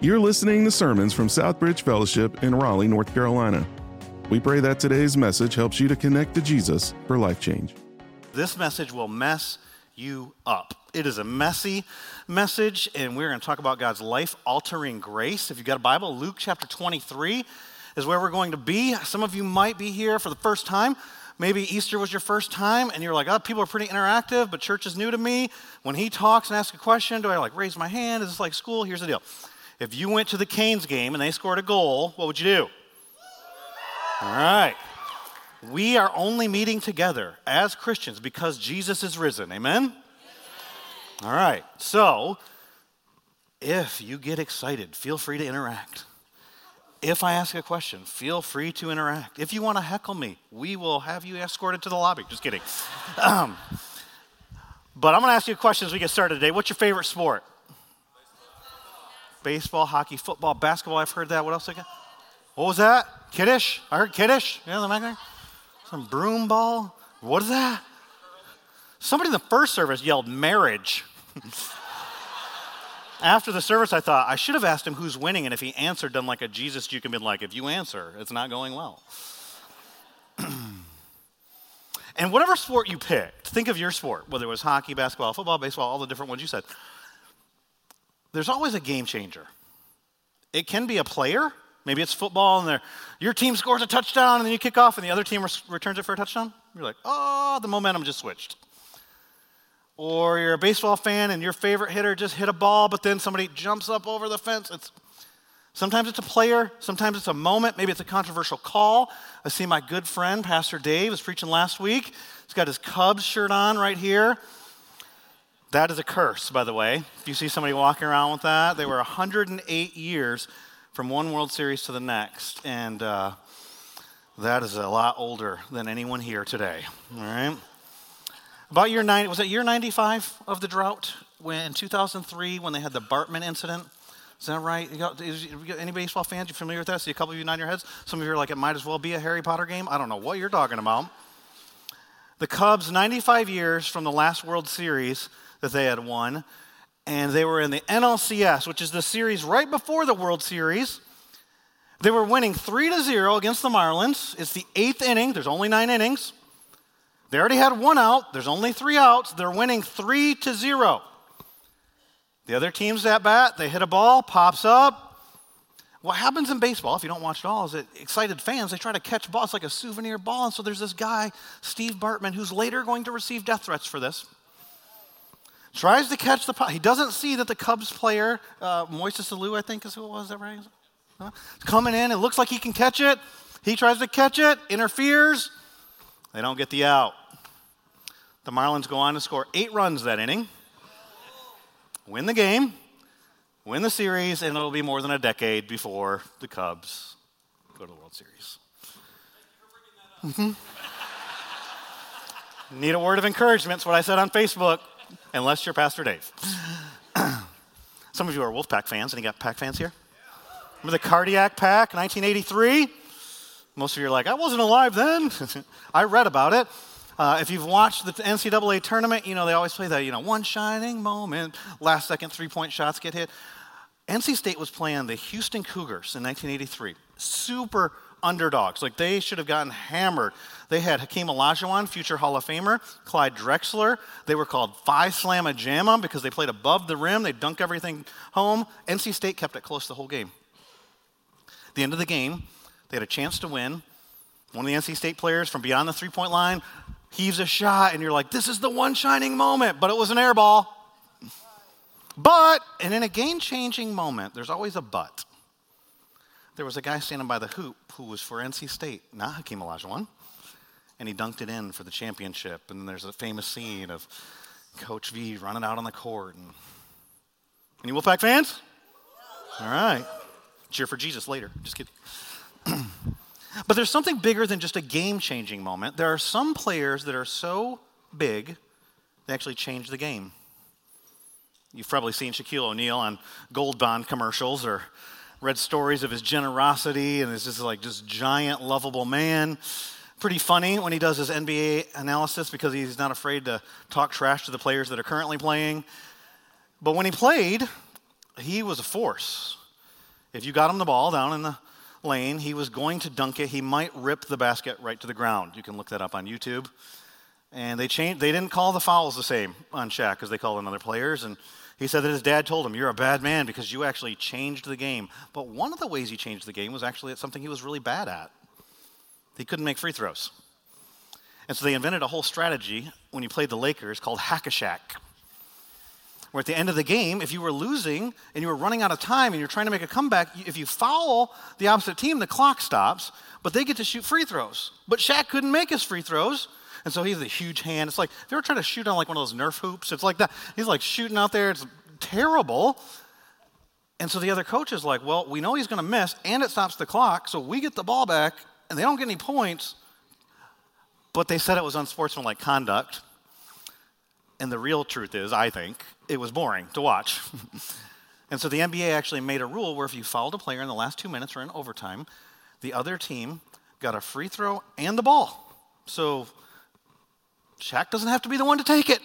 You're listening to sermons from Southbridge Fellowship in Raleigh, North Carolina. We pray that today's message helps you to connect to Jesus for life change. This message will mess you up. It is a messy message, and we're going to talk about God's life altering grace. If you've got a Bible, Luke chapter 23 is where we're going to be. Some of you might be here for the first time. Maybe Easter was your first time, and you're like, oh, people are pretty interactive, but church is new to me. When he talks and asks a question, do I like raise my hand? Is this like school? Here's the deal. If you went to the Canes game and they scored a goal, what would you do? All right. We are only meeting together as Christians because Jesus is risen. Amen? All right. So, if you get excited, feel free to interact. If I ask a question, feel free to interact. If you want to heckle me, we will have you escorted to the lobby. Just kidding. Um, but I'm going to ask you a question as we get started today. What's your favorite sport? Baseball, hockey, football, basketball. I've heard that. What else again? What was that? Kiddish? I heard kiddish. Yeah, the back Some broom ball. What is that? Somebody in the first service yelled marriage. After the service, I thought I should have asked him who's winning, and if he answered, done like a Jesus you can be like, if you answer, it's not going well. and whatever sport you picked, think of your sport, whether it was hockey, basketball, football, baseball, all the different ones you said. There's always a game changer. It can be a player, maybe it's football, and your team scores a touchdown, and then you kick off, and the other team returns it for a touchdown. You're like, oh, the momentum just switched. Or you're a baseball fan and your favorite hitter just hit a ball, but then somebody jumps up over the fence. It's, sometimes it's a player, sometimes it's a moment, maybe it's a controversial call. I see my good friend, Pastor Dave, was preaching last week. He's got his Cubs shirt on right here. That is a curse, by the way. If you see somebody walking around with that, they were 108 years from one World Series to the next. And uh, that is a lot older than anyone here today. All right? About year 90, was it year 95 of the drought when in 2003 when they had the Bartman incident? Is that right? You got, is, any baseball fans? You familiar with that? See a couple of you nod your heads. Some of you are like, it might as well be a Harry Potter game. I don't know what you're talking about. The Cubs, 95 years from the last World Series that they had won, and they were in the NLCS, which is the series right before the World Series. They were winning 3 to 0 against the Marlins. It's the eighth inning, there's only nine innings. They already had one out. There's only three outs. They're winning three to zero. The other team's at bat. They hit a ball, pops up. What happens in baseball, if you don't watch it all, is that excited fans, they try to catch balls like a souvenir ball. And so there's this guy, Steve Bartman, who's later going to receive death threats for this. Tries to catch the He doesn't see that the Cubs player, uh, Moises Alou, I think is who it was, is that right? Huh? Coming in, it looks like he can catch it. He tries to catch it, interferes. They don't get the out. The Marlins go on to score eight runs that inning, win the game, win the series, and it'll be more than a decade before the Cubs go to the World Series. Mm-hmm. Need a word of encouragement, that's what I said on Facebook, unless you're Pastor Dave. Some of you are Wolfpack fans. Any got Pack fans here? Remember the Cardiac Pack, 1983? Most of you are like, I wasn't alive then. I read about it. Uh, if you've watched the NCAA tournament, you know, they always play that, you know, one shining moment, last second three point shots get hit. NC State was playing the Houston Cougars in 1983. Super underdogs. Like they should have gotten hammered. They had Hakeem Olajuwon, future Hall of Famer, Clyde Drexler. They were called Phi Slamma Jamma because they played above the rim. They dunk everything home. NC State kept it close the whole game. At the end of the game, they had a chance to win. One of the NC State players from beyond the three point line heaves a shot, and you're like, this is the one shining moment, but it was an air ball. But, and in a game changing moment, there's always a but. There was a guy standing by the hoop who was for NC State, not Hakeem Olajuwon, and he dunked it in for the championship. And then there's a famous scene of Coach V running out on the court. And... Any Wolfpack fans? All right. Cheer for Jesus later. Just kidding. But there's something bigger than just a game changing moment. There are some players that are so big, they actually change the game. You've probably seen Shaquille O'Neal on Gold Bond commercials or read stories of his generosity and is like just giant, lovable man. Pretty funny when he does his NBA analysis because he's not afraid to talk trash to the players that are currently playing. But when he played, he was a force. If you got him the ball down in the lane, he was going to dunk it. He might rip the basket right to the ground. You can look that up on YouTube. And they changed. They didn't call the fouls the same on Shaq as they called on other players. And he said that his dad told him, "You're a bad man because you actually changed the game." But one of the ways he changed the game was actually at something he was really bad at. He couldn't make free throws. And so they invented a whole strategy when you played the Lakers called Hack a Shaq where at the end of the game, if you were losing and you were running out of time and you're trying to make a comeback, if you foul the opposite team, the clock stops, but they get to shoot free throws. But Shaq couldn't make his free throws. And so he has a huge hand. It's like if you were trying to shoot on like one of those Nerf hoops, it's like that. He's like shooting out there. It's terrible. And so the other coach is like, well, we know he's going to miss, and it stops the clock, so we get the ball back, and they don't get any points. But they said it was unsportsmanlike conduct. And the real truth is, I think, it was boring to watch. and so the NBA actually made a rule where if you fouled a player in the last two minutes or in overtime, the other team got a free throw and the ball. So Shaq doesn't have to be the one to take it.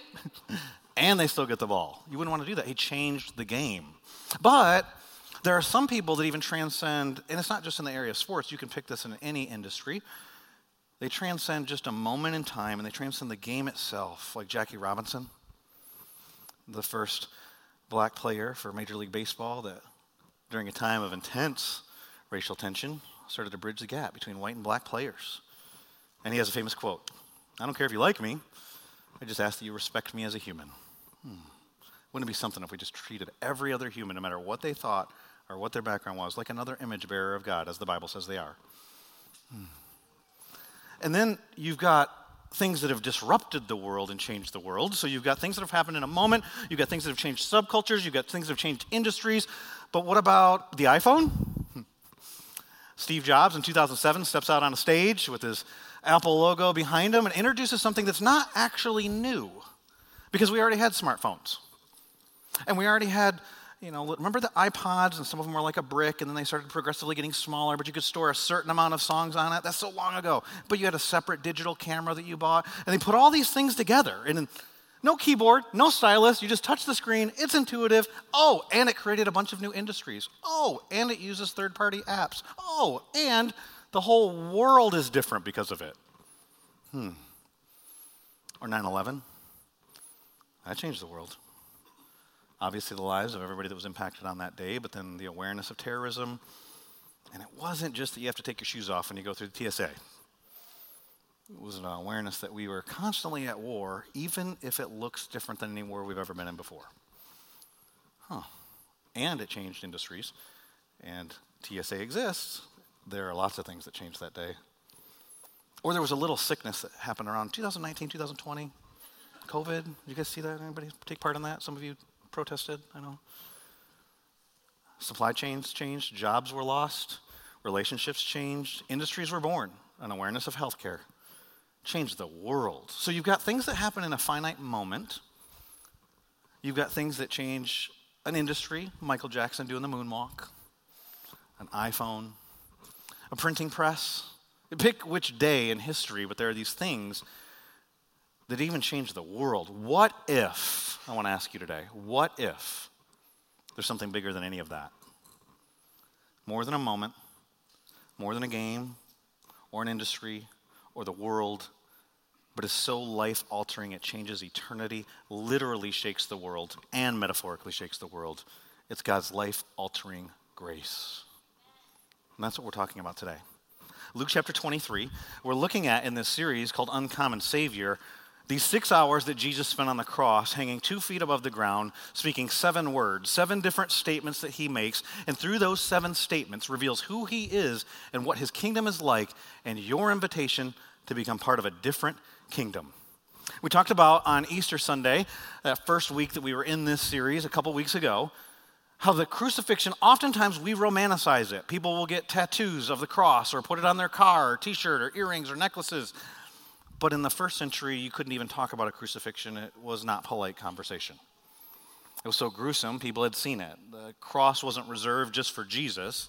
and they still get the ball. You wouldn't want to do that. He changed the game. But there are some people that even transcend, and it's not just in the area of sports, you can pick this in any industry. They transcend just a moment in time and they transcend the game itself, like Jackie Robinson the first black player for Major League Baseball that, during a time of intense racial tension, started to bridge the gap between white and black players. And he has a famous quote I don't care if you like me, I just ask that you respect me as a human. Hmm. Wouldn't it be something if we just treated every other human, no matter what they thought or what their background was, like another image bearer of God, as the Bible says they are? Hmm. And then you've got things that have disrupted the world and changed the world. So you've got things that have happened in a moment, you've got things that have changed subcultures, you've got things that have changed industries. But what about the iPhone? Steve Jobs in 2007 steps out on a stage with his Apple logo behind them and introduces something that's not actually new because we already had smartphones. And we already had you know, remember the iPods and some of them were like a brick and then they started progressively getting smaller, but you could store a certain amount of songs on it. That's so long ago. But you had a separate digital camera that you bought. And they put all these things together. And no keyboard, no stylus. You just touch the screen. It's intuitive. Oh, and it created a bunch of new industries. Oh, and it uses third party apps. Oh, and the whole world is different because of it. Hmm. Or 9 11. That changed the world obviously the lives of everybody that was impacted on that day, but then the awareness of terrorism. And it wasn't just that you have to take your shoes off when you go through the TSA. It was an awareness that we were constantly at war, even if it looks different than any war we've ever been in before. Huh. And it changed industries. And TSA exists. There are lots of things that changed that day. Or there was a little sickness that happened around 2019, 2020. COVID. Did you guys see that? Anybody take part in that? Some of you protested, I know. Supply chains changed, jobs were lost, relationships changed, industries were born, an awareness of healthcare changed the world. So you've got things that happen in a finite moment. You've got things that change an industry, Michael Jackson doing the moonwalk, an iPhone, a printing press. Pick which day in history, but there are these things that even change the world. What if, I want to ask you today, what if there's something bigger than any of that? More than a moment, more than a game, or an industry, or the world, but is so life altering it changes eternity, literally shakes the world, and metaphorically shakes the world. It's God's life altering grace. And that's what we're talking about today. Luke chapter 23, we're looking at in this series called Uncommon Savior these six hours that Jesus spent on the cross, hanging two feet above the ground, speaking seven words, seven different statements that he makes, and through those seven statements reveals who he is and what his kingdom is like, and your invitation to become part of a different kingdom. We talked about on Easter Sunday, that first week that we were in this series a couple weeks ago, how the crucifixion, oftentimes we romanticize it. People will get tattoos of the cross or put it on their car or t shirt or earrings or necklaces. But in the first century, you couldn't even talk about a crucifixion. It was not polite conversation. It was so gruesome, people had seen it. The cross wasn't reserved just for Jesus.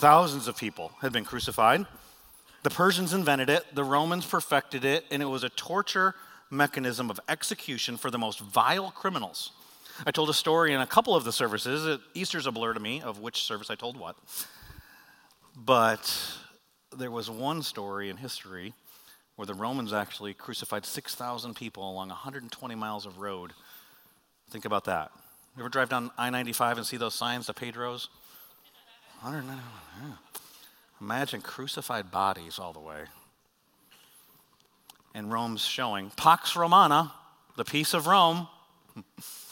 Thousands of people had been crucified. The Persians invented it, the Romans perfected it, and it was a torture mechanism of execution for the most vile criminals. I told a story in a couple of the services. Easter's a blur to me of which service I told what. But there was one story in history where the Romans actually crucified 6,000 people along 120 miles of road. Think about that. You ever drive down I 95 and see those signs, the Pedros? 190, yeah. Imagine crucified bodies all the way. And Rome's showing Pax Romana, the peace of Rome,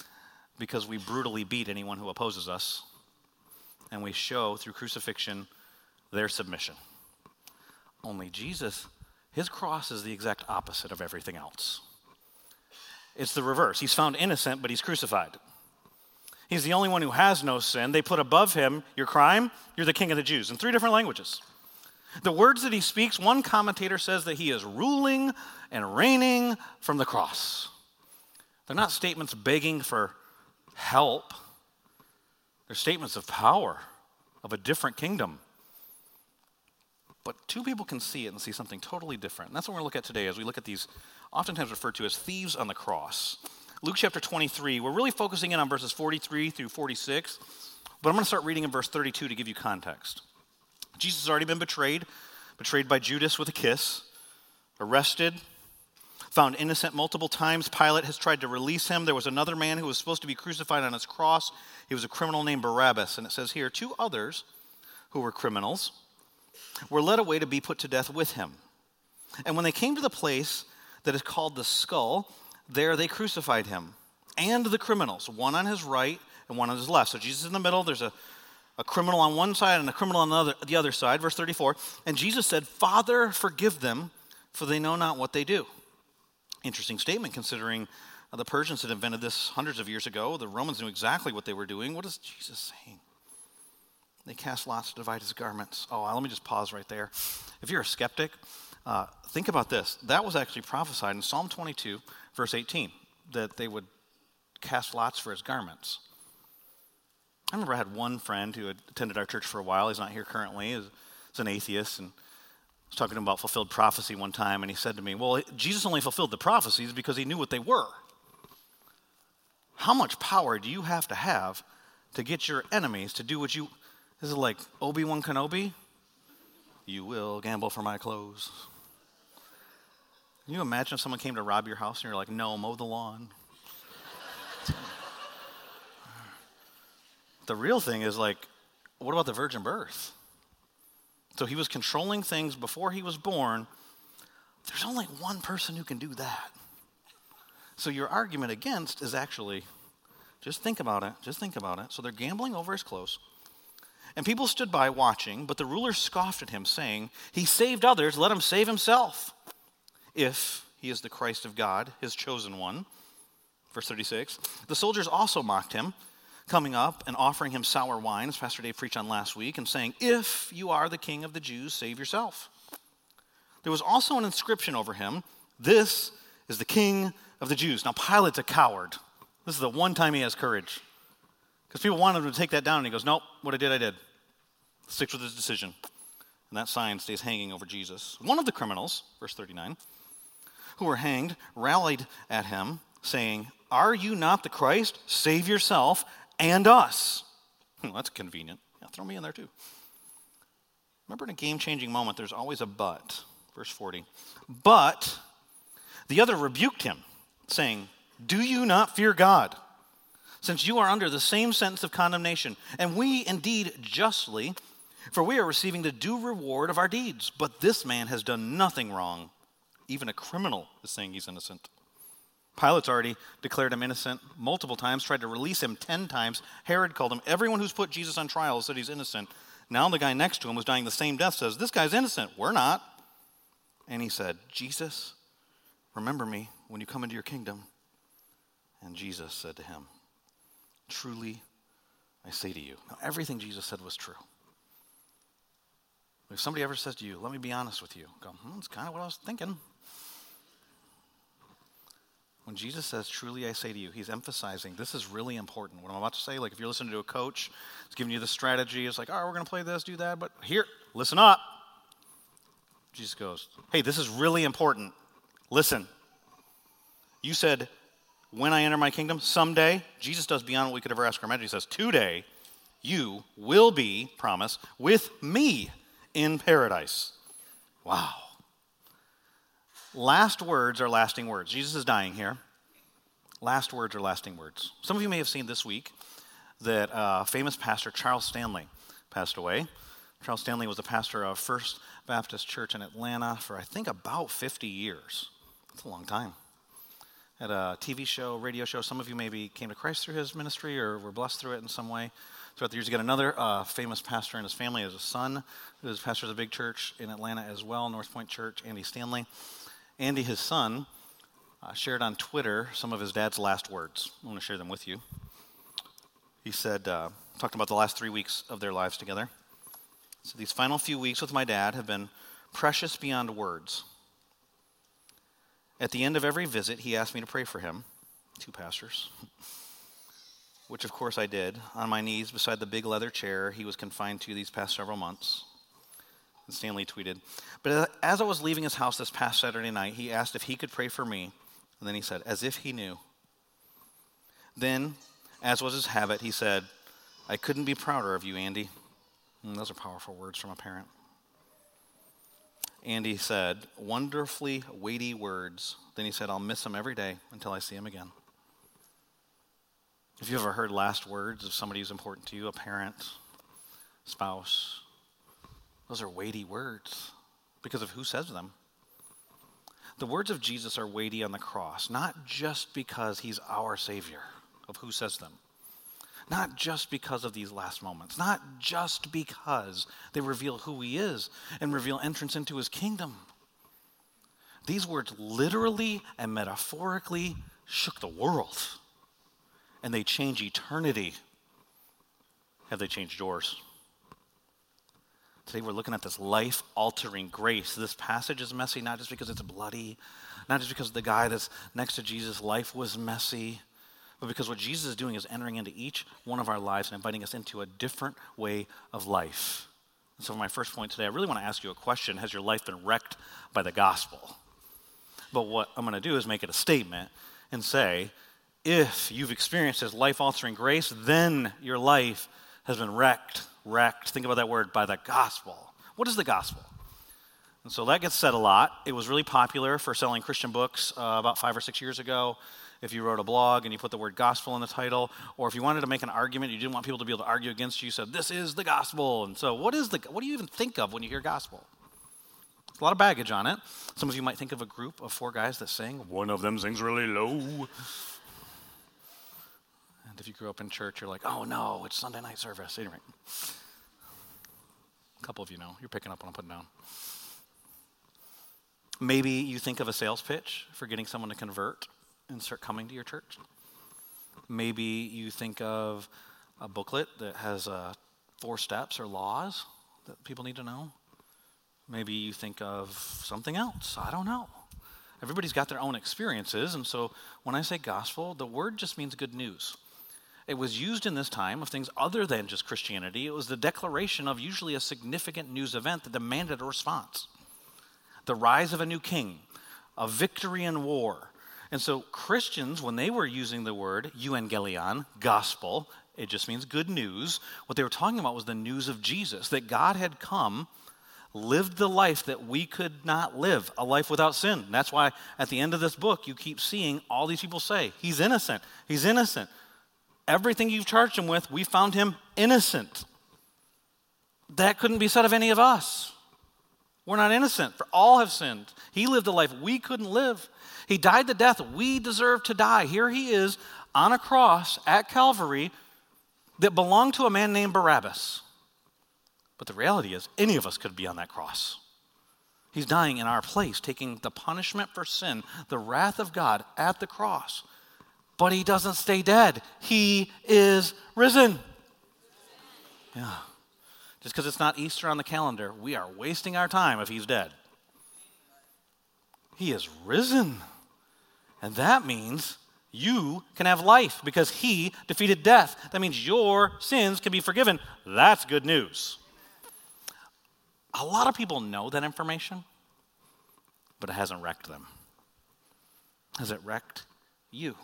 because we brutally beat anyone who opposes us. And we show through crucifixion their submission. Only Jesus, his cross is the exact opposite of everything else. It's the reverse. He's found innocent, but he's crucified. He's the only one who has no sin. They put above him your crime, you're the king of the Jews, in three different languages. The words that he speaks, one commentator says that he is ruling and reigning from the cross. They're not statements begging for help, they're statements of power, of a different kingdom. But two people can see it and see something totally different. And that's what we're going to look at today as we look at these, oftentimes referred to as thieves on the cross. Luke chapter 23, we're really focusing in on verses 43 through 46, but I'm going to start reading in verse 32 to give you context. Jesus has already been betrayed, betrayed by Judas with a kiss, arrested, found innocent multiple times. Pilate has tried to release him. There was another man who was supposed to be crucified on his cross. He was a criminal named Barabbas. And it says here, two others who were criminals were led away to be put to death with him. And when they came to the place that is called the skull, there they crucified him and the criminals, one on his right and one on his left. So Jesus in the middle. There's a, a criminal on one side and a criminal on the other, the other side. Verse 34. And Jesus said, Father, forgive them, for they know not what they do. Interesting statement considering the Persians had invented this hundreds of years ago. The Romans knew exactly what they were doing. What is Jesus saying? They cast lots to divide his garments. Oh, let me just pause right there. If you're a skeptic, uh, think about this. That was actually prophesied in Psalm 22, verse 18, that they would cast lots for his garments. I remember I had one friend who had attended our church for a while. He's not here currently. He's, an atheist. And was talking about fulfilled prophecy one time, and he said to me, Well, Jesus only fulfilled the prophecies because he knew what they were. How much power do you have to have to get your enemies to do what you. This Is like Obi Wan Kenobi? You will gamble for my clothes. Can you imagine if someone came to rob your house and you're like, no, mow the lawn? the real thing is like, what about the virgin birth? So he was controlling things before he was born. There's only one person who can do that. So your argument against is actually just think about it. Just think about it. So they're gambling over his clothes. And people stood by watching, but the ruler scoffed at him, saying, He saved others, let him save himself if he is the Christ of God, his chosen one. Verse 36. The soldiers also mocked him, coming up and offering him sour wine, as Pastor Dave preached on last week, and saying, If you are the king of the Jews, save yourself. There was also an inscription over him This is the king of the Jews. Now, Pilate's a coward. This is the one time he has courage. Because people wanted him to take that down, and he goes, Nope, what I did, I did. Sticks with his decision. And that sign stays hanging over Jesus. One of the criminals, verse 39, who were hanged rallied at him, saying, Are you not the Christ? Save yourself and us. Well, that's convenient. Yeah, throw me in there too. Remember, in a game changing moment, there's always a but. Verse 40. But the other rebuked him, saying, Do you not fear God? Since you are under the same sentence of condemnation, and we indeed justly, for we are receiving the due reward of our deeds. But this man has done nothing wrong. Even a criminal is saying he's innocent. Pilate's already declared him innocent multiple times, tried to release him 10 times. Herod called him. Everyone who's put Jesus on trial said he's innocent. Now the guy next to him who's dying the same death says, This guy's innocent. We're not. And he said, Jesus, remember me when you come into your kingdom. And Jesus said to him, Truly, I say to you. Now, everything Jesus said was true. If somebody ever says to you, let me be honest with you, go, hmm, that's kind of what I was thinking. When Jesus says, truly I say to you, he's emphasizing this is really important. What I'm about to say, like if you're listening to a coach, it's giving you the strategy, it's like, all right, we're going to play this, do that, but here, listen up. Jesus goes, hey, this is really important. Listen. You said, when I enter my kingdom, someday, Jesus does beyond what we could ever ask or imagine. He says, Today, you will be, promise, with me in paradise. Wow. Last words are lasting words. Jesus is dying here. Last words are lasting words. Some of you may have seen this week that uh, famous pastor Charles Stanley passed away. Charles Stanley was the pastor of First Baptist Church in Atlanta for, I think, about 50 years. That's a long time. Had a TV show, radio show. Some of you maybe came to Christ through his ministry or were blessed through it in some way. Throughout the years, you got another uh, famous pastor in his family as a son, who is pastor of a big church in Atlanta as well, North Point Church, Andy Stanley. Andy, his son, uh, shared on Twitter some of his dad's last words. I want to share them with you. He said, uh, talked about the last three weeks of their lives together. So these final few weeks with my dad have been precious beyond words. At the end of every visit, he asked me to pray for him, two pastors, which of course I did, on my knees beside the big leather chair he was confined to these past several months. And Stanley tweeted, But uh, as I was leaving his house this past Saturday night, he asked if he could pray for me. And then he said, as if he knew. Then, as was his habit, he said, I couldn't be prouder of you, Andy. And those are powerful words from a parent. Andy said, wonderfully weighty words. Then he said, I'll miss him every day until I see him again. Have you ever heard last words of somebody who's important to you, a parent, spouse? Those are weighty words because of who says them. The words of Jesus are weighty on the cross, not just because he's our Savior, of who says them, not just because of these last moments, not just because they reveal who he is and reveal entrance into his kingdom. These words literally and metaphorically shook the world, and they change eternity. Have they changed yours? Today we're looking at this life altering grace. This passage is messy not just because it's bloody, not just because the guy that's next to Jesus' life was messy, but because what Jesus is doing is entering into each one of our lives and inviting us into a different way of life. And so, for my first point today, I really want to ask you a question Has your life been wrecked by the gospel? But what I'm going to do is make it a statement and say, if you've experienced His life altering grace, then your life has been wrecked wrecked. Think about that word by the gospel. What is the gospel? And so that gets said a lot. It was really popular for selling Christian books uh, about five or six years ago. If you wrote a blog and you put the word gospel in the title, or if you wanted to make an argument, you didn't want people to be able to argue against you, you said, This is the gospel. And so, what is the, what do you even think of when you hear gospel? a lot of baggage on it. Some of you might think of a group of four guys that sing. One of them sings really low if you grew up in church, you're like, oh no, it's Sunday night service. Anyway, a couple of you know. You're picking up what I'm putting down. Maybe you think of a sales pitch for getting someone to convert and start coming to your church. Maybe you think of a booklet that has uh, four steps or laws that people need to know. Maybe you think of something else. I don't know. Everybody's got their own experiences, and so when I say gospel, the word just means good news. It was used in this time of things other than just Christianity. It was the declaration of usually a significant news event that demanded a response the rise of a new king, a victory in war. And so, Christians, when they were using the word euangelion, gospel, it just means good news. What they were talking about was the news of Jesus, that God had come, lived the life that we could not live, a life without sin. That's why at the end of this book, you keep seeing all these people say, He's innocent, He's innocent everything you've charged him with, we found him innocent. That couldn't be said of any of us. We're not innocent, for all have sinned. He lived a life we couldn't live. He died the death we deserve to die. Here he is on a cross at Calvary that belonged to a man named Barabbas. But the reality is, any of us could be on that cross. He's dying in our place, taking the punishment for sin, the wrath of God at the cross. But he doesn't stay dead. He is risen. Yeah. Just because it's not Easter on the calendar, we are wasting our time if he's dead. He is risen. And that means you can have life because he defeated death. That means your sins can be forgiven. That's good news. A lot of people know that information, but it hasn't wrecked them. Has it wrecked you?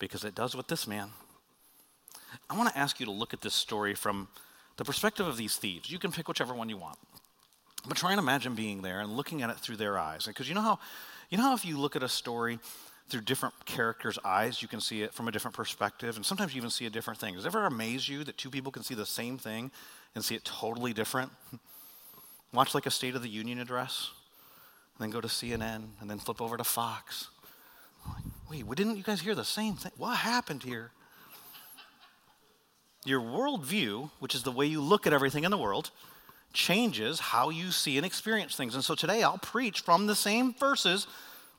Because it does with this man. I want to ask you to look at this story from the perspective of these thieves. You can pick whichever one you want. But try and imagine being there and looking at it through their eyes. Because you know how you know how if you look at a story through different characters' eyes, you can see it from a different perspective, and sometimes you even see a different thing. Does it ever amaze you that two people can see the same thing and see it totally different? Watch like a State of the Union address, and then go to CNN, and then flip over to Fox. Wait, didn't you guys hear the same thing? What happened here? Your worldview, which is the way you look at everything in the world, changes how you see and experience things. And so today I'll preach from the same verses,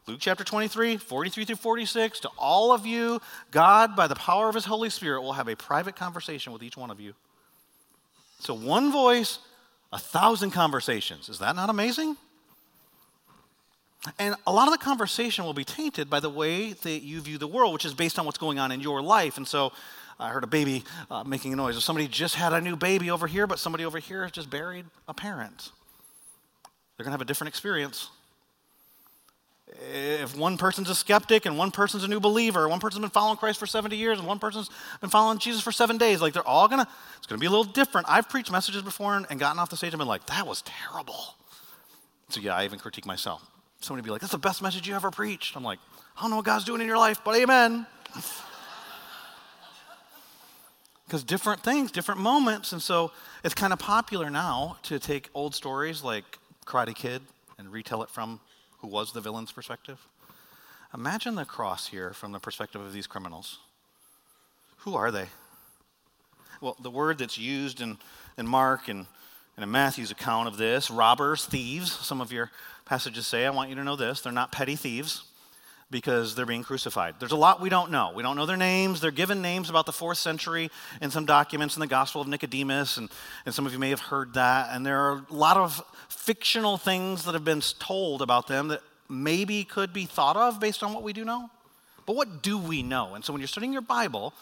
Luke chapter 23, 43 through 46, to all of you. God, by the power of his Holy Spirit, will have a private conversation with each one of you. So one voice, a thousand conversations. Is that not amazing? And a lot of the conversation will be tainted by the way that you view the world, which is based on what's going on in your life. And so I heard a baby uh, making a noise. Or somebody just had a new baby over here, but somebody over here has just buried a parent. They're going to have a different experience. If one person's a skeptic and one person's a new believer, one person's been following Christ for 70 years and one person's been following Jesus for seven days, like they're all gonna, it's gonna be a little different. I've preached messages before and, and gotten off the stage and been like, that was terrible. So yeah, I even critique myself. Somebody be like, that's the best message you ever preached. I'm like, I don't know what God's doing in your life, but amen. Because different things, different moments. And so it's kind of popular now to take old stories like Karate Kid and retell it from who was the villain's perspective. Imagine the cross here from the perspective of these criminals. Who are they? Well, the word that's used in, in Mark and, and in Matthew's account of this robbers, thieves, some of your passages say, I want you to know this. They're not petty thieves because they're being crucified. There's a lot we don't know. We don't know their names. They're given names about the fourth century in some documents in the Gospel of Nicodemus, and, and some of you may have heard that. And there are a lot of fictional things that have been told about them that maybe could be thought of based on what we do know. But what do we know? And so when you're studying your Bible,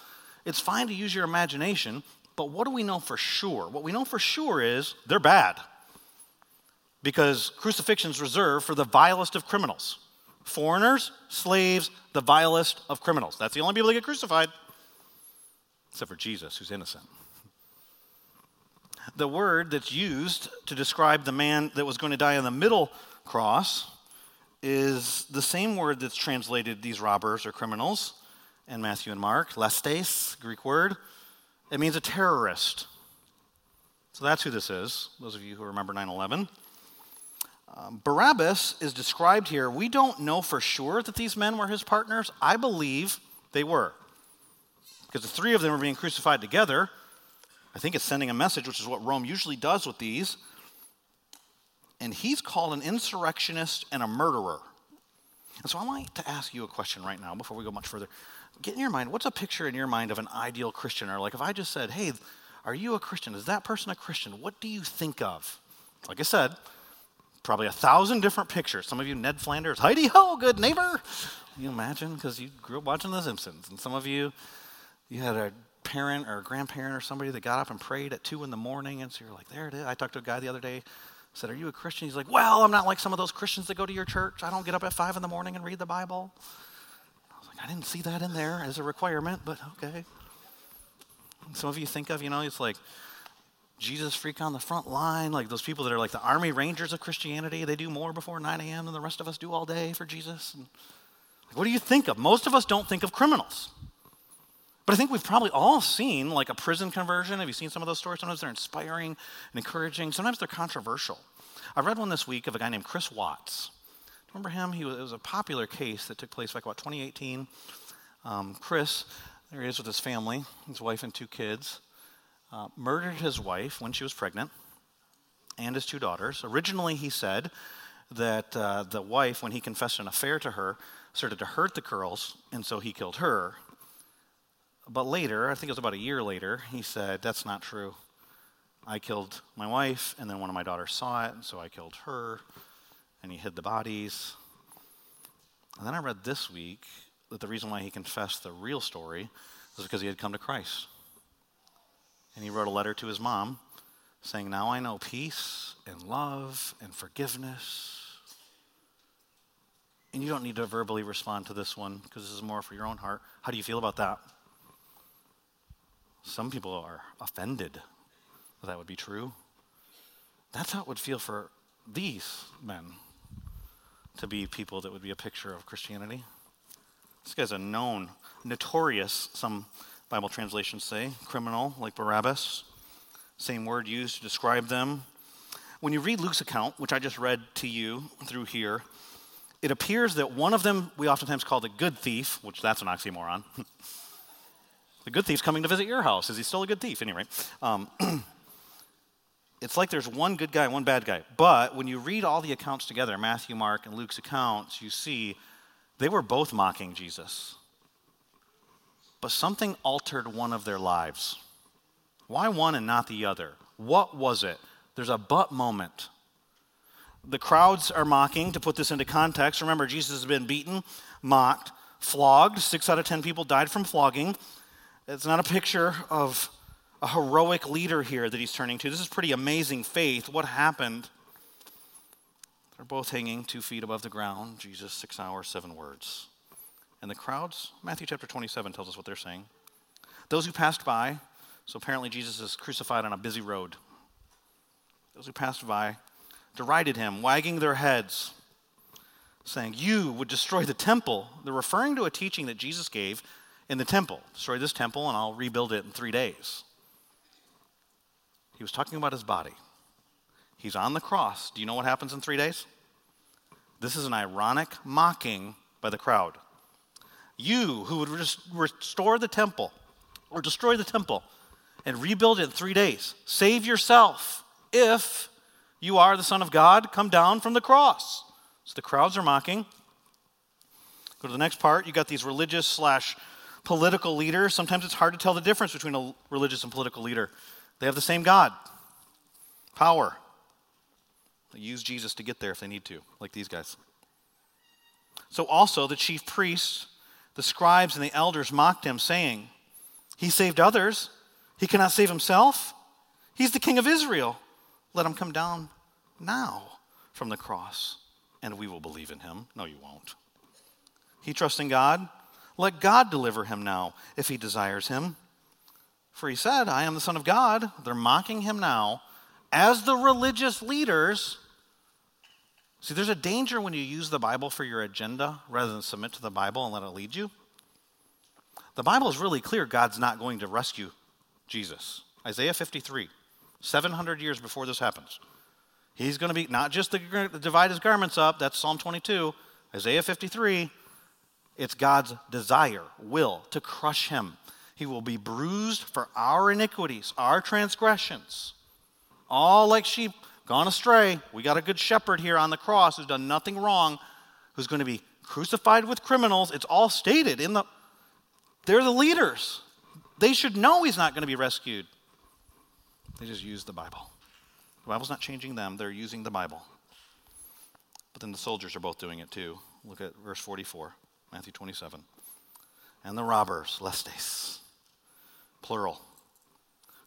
it's fine to use your imagination, but what do we know for sure? What we know for sure is they're bad because crucifixion is reserved for the vilest of criminals foreigners, slaves, the vilest of criminals. That's the only people that get crucified, except for Jesus, who's innocent. The word that's used to describe the man that was going to die on the middle cross is the same word that's translated these robbers or criminals in Matthew and Mark, lestes, Greek word. It means a terrorist. So that's who this is, those of you who remember 9 11. Um, Barabbas is described here. We don't know for sure that these men were his partners. I believe they were. Because the three of them were being crucified together. I think it's sending a message, which is what Rome usually does with these. And he's called an insurrectionist and a murderer. And so I want to ask you a question right now before we go much further. Get in your mind, what's a picture in your mind of an ideal Christian? Or like if I just said, hey, are you a Christian? Is that person a Christian? What do you think of? Like I said, probably a thousand different pictures. Some of you, Ned Flanders, Heidi ho, good neighbor. Can you imagine? Because you grew up watching The Simpsons. And some of you, you had a parent or a grandparent or somebody that got up and prayed at two in the morning. And so you're like, there it is. I talked to a guy the other day, said, Are you a Christian? He's like, Well, I'm not like some of those Christians that go to your church. I don't get up at five in the morning and read the Bible. I didn't see that in there as a requirement, but okay. some of you think of, you know, it's like, Jesus freak on the front line, like those people that are like the army rangers of Christianity. They do more before 9 a.m. than the rest of us do all day for Jesus. And like, what do you think of? Most of us don't think of criminals. But I think we've probably all seen like a prison conversion. Have you seen some of those stories? Sometimes they're inspiring and encouraging. Sometimes they're controversial. I read one this week of a guy named Chris Watts. Remember him? He was, it was a popular case that took place back about 2018. Um, Chris, there he is with his family, his wife and two kids uh, murdered his wife when she was pregnant and his two daughters. Originally, he said that uh, the wife, when he confessed an affair to her, started to hurt the girls, and so he killed her. But later, I think it was about a year later, he said, That's not true. I killed my wife, and then one of my daughters saw it, and so I killed her, and he hid the bodies. And then I read this week that the reason why he confessed the real story was because he had come to Christ. And he wrote a letter to his mom saying, Now I know peace and love and forgiveness. And you don't need to verbally respond to this one because this is more for your own heart. How do you feel about that? Some people are offended that that would be true. That's how it would feel for these men to be people that would be a picture of Christianity. This guy's a known, notorious, some Bible translations say, criminal like Barabbas. Same word used to describe them. When you read Luke's account, which I just read to you through here, it appears that one of them we oftentimes call the good thief, which that's an oxymoron. the good thief's coming to visit your house. Is he still a good thief? Anyway, um, it's like there's one good guy and one bad guy. But when you read all the accounts together, Matthew, Mark, and Luke's accounts, you see they were both mocking Jesus. But something altered one of their lives. Why one and not the other? What was it? There's a but moment. The crowds are mocking, to put this into context. Remember, Jesus has been beaten, mocked, flogged. Six out of ten people died from flogging. It's not a picture of a heroic leader here that he's turning to. This is pretty amazing faith. What happened? They're both hanging two feet above the ground. Jesus, six hours, seven words. And the crowds, Matthew chapter 27 tells us what they're saying. Those who passed by, so apparently Jesus is crucified on a busy road. Those who passed by derided him, wagging their heads, saying, You would destroy the temple. They're referring to a teaching that Jesus gave in the temple. Destroy this temple, and I'll rebuild it in three days. He was talking about his body. He's on the cross. Do you know what happens in three days? This is an ironic mocking by the crowd. You who would restore the temple or destroy the temple and rebuild it in three days, save yourself if you are the Son of God, come down from the cross. So the crowds are mocking. Go to the next part. You got these religious slash political leaders. Sometimes it's hard to tell the difference between a religious and political leader. They have the same God, power. They use Jesus to get there if they need to, like these guys. So also the chief priests, the scribes, and the elders mocked him, saying, He saved others, he cannot save himself. He's the king of Israel. Let him come down now from the cross, and we will believe in him. No, you won't. He trusts in God. Let God deliver him now if he desires him. For he said, I am the Son of God. They're mocking him now as the religious leaders. See, there's a danger when you use the Bible for your agenda rather than submit to the Bible and let it lead you. The Bible is really clear God's not going to rescue Jesus. Isaiah 53, 700 years before this happens. He's going to be not just to divide his garments up, that's Psalm 22, Isaiah 53. It's God's desire, will, to crush him, he will be bruised for our iniquities, our transgressions. All like sheep gone astray. We got a good shepherd here on the cross who's done nothing wrong, who's going to be crucified with criminals. It's all stated in the. They're the leaders. They should know he's not going to be rescued. They just use the Bible. The Bible's not changing them, they're using the Bible. But then the soldiers are both doing it too. Look at verse 44, Matthew 27. And the robbers, lestes, plural,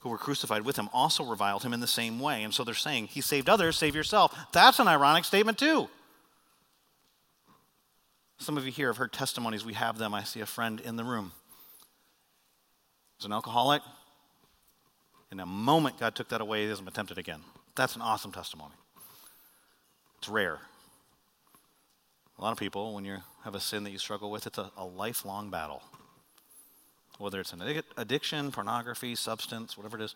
who were crucified with him also reviled him in the same way. And so they're saying, He saved others, save yourself. That's an ironic statement, too. Some of you here have heard testimonies. We have them. I see a friend in the room. He's an alcoholic. In a moment, God took that away. He hasn't been tempted again. That's an awesome testimony. It's rare. A lot of people, when you have a sin that you struggle with, it's a, a lifelong battle whether it's an addiction, pornography, substance, whatever it is,